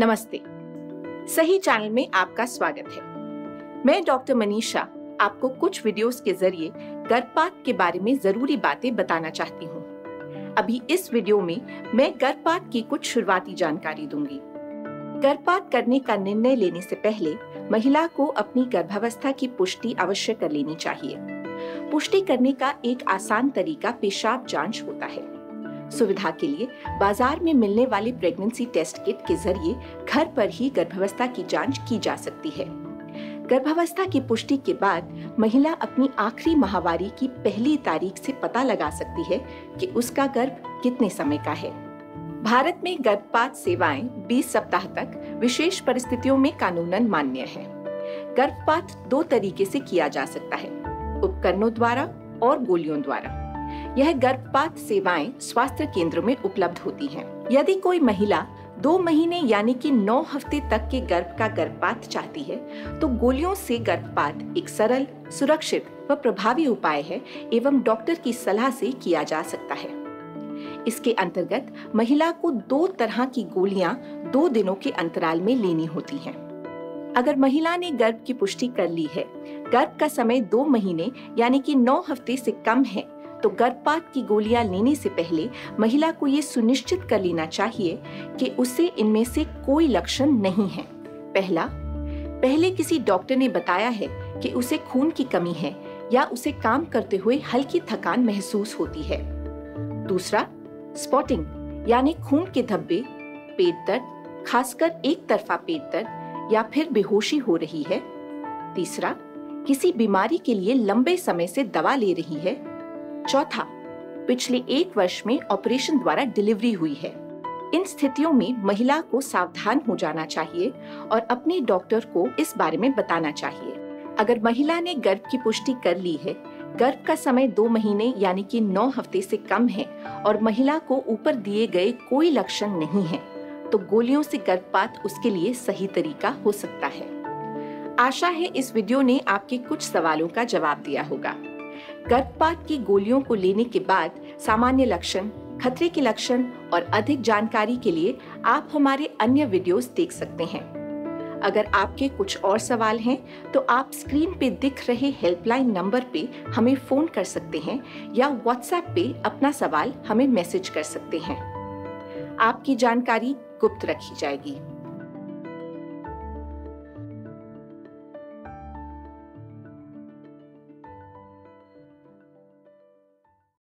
नमस्ते। सही चैनल में आपका स्वागत है। मैं डॉक्टर मनीषा आपको कुछ वीडियोस के ज़रिए गर्भपात के बारे में ज़रूरी बातें बताना चाहती हूँ। अभी इस वीडियो में मैं गर्भपात की कुछ शुरुआती जानकारी दूँगी। गर्भपात करने का निर्णय लेने से पहले महिला को अपनी गर्भावस्था की पुष्टि अवश्य कर लेनी चाहिए। पुष्टि करने का एक आसान तरीका पेशाब जाँच होता है। सुविधा के लिए बाज़ार में मिलने वाले प्रेगनेंसी टेस्ट किट के ज़रिए घर पर ही गर्भावस्था की जाँच की जा सकती है। गर्भावस्था की पुष्टि के बाद महिला अपनी आखिरी माहवारी की पहली तारीख से पता लगा सकती है कि उसका गर्भ कितने समय का है। भारत में गर्भपात सेवाएँ 20 सप्ताह तक विशेष परिस्थितियों में कानूनन मान्य है। गर्भपात दो तरीके से किया जा सकता है, उपकरणों द्वारा और गोलियों द्वारा। यह गर्भपात सेवाएँ स्वास्थ्य केंद्रों में उपलब्ध होती हैं। यदि कोई महिला दो महीने यानी कि नौ हफ़्ते तक के गर्भ का गर्भपात चाहती है तो गोलियों से गर्भपात एक सरल, सुरक्षित व प्रभावी उपाय है एवं डॉक्टर की सलाह से किया जा सकता है इसके अंतर्गत महिला को दो तरह की गोलियाँ दो दिनों के अंतराल में लेनी होती हैं। अगर महिला ने गर्भ की पुष्टि कर ली है, गर्भ का समय दो महीने यानी कि नौ हफ़्ते से कम है तो गर्भपात की गोलियाँ लेने से पहले महिला को ये सुनिश्चित कर लेना चाहिए कि उसे इनमें से कोई लक्षण नहीं है। पहला, पहले किसी डॉक्टर ने बताया है कि उसे खून की कमी है या उसे काम करते हुए हल्की थकान महसूस होती है। दूसरा स्पॉटिंग यानी खून के धब्बे, पेट दर्द, खासकर एक तरफा पेट दर्द, या फिर बेहोशी हो रही है। तीसरा, किसी बीमारी के लिए लंबे समय से दवा ले रही है चौथा, पिछले एक वर्ष में ऑपरेशन द्वारा डिलीवरी हुई है। इन स्थितियों में महिला को सावधान हो जाना चाहिए और अपने डॉक्टर को इस बारे में बताना चाहिए। अगर महिला ने गर्भ की पुष्टि कर ली है, गर्भ का समय दो महीने यानी कि नौ हफ़्ते से कम है और महिला को ऊपर दिए गए कोई लक्षण नहीं है तो गोलियों से गर्भपात उसके लिए सही तरीका हो सकता है। आशा है इस वीडियो ने आपके कुछ सवालों का जवाब दिया होगा। गर्भपात की गोलियों को लेने के बाद सामान्य लक्षण, खतरे के लक्षण और अधिक जानकारी के लिए आप हमारे अन्य वीडियोस देख सकते हैं। अगर आपके कुछ और सवाल हैं तो आप स्क्रीन पे दिख रहे हेल्पलाइन नंबर पे हमें फ़ोन कर सकते हैं या व्हाट्सएप पे अपना सवाल हमें मैसेज कर सकते हैं। आपकी जानकारी गुप्त रखी जाएगी।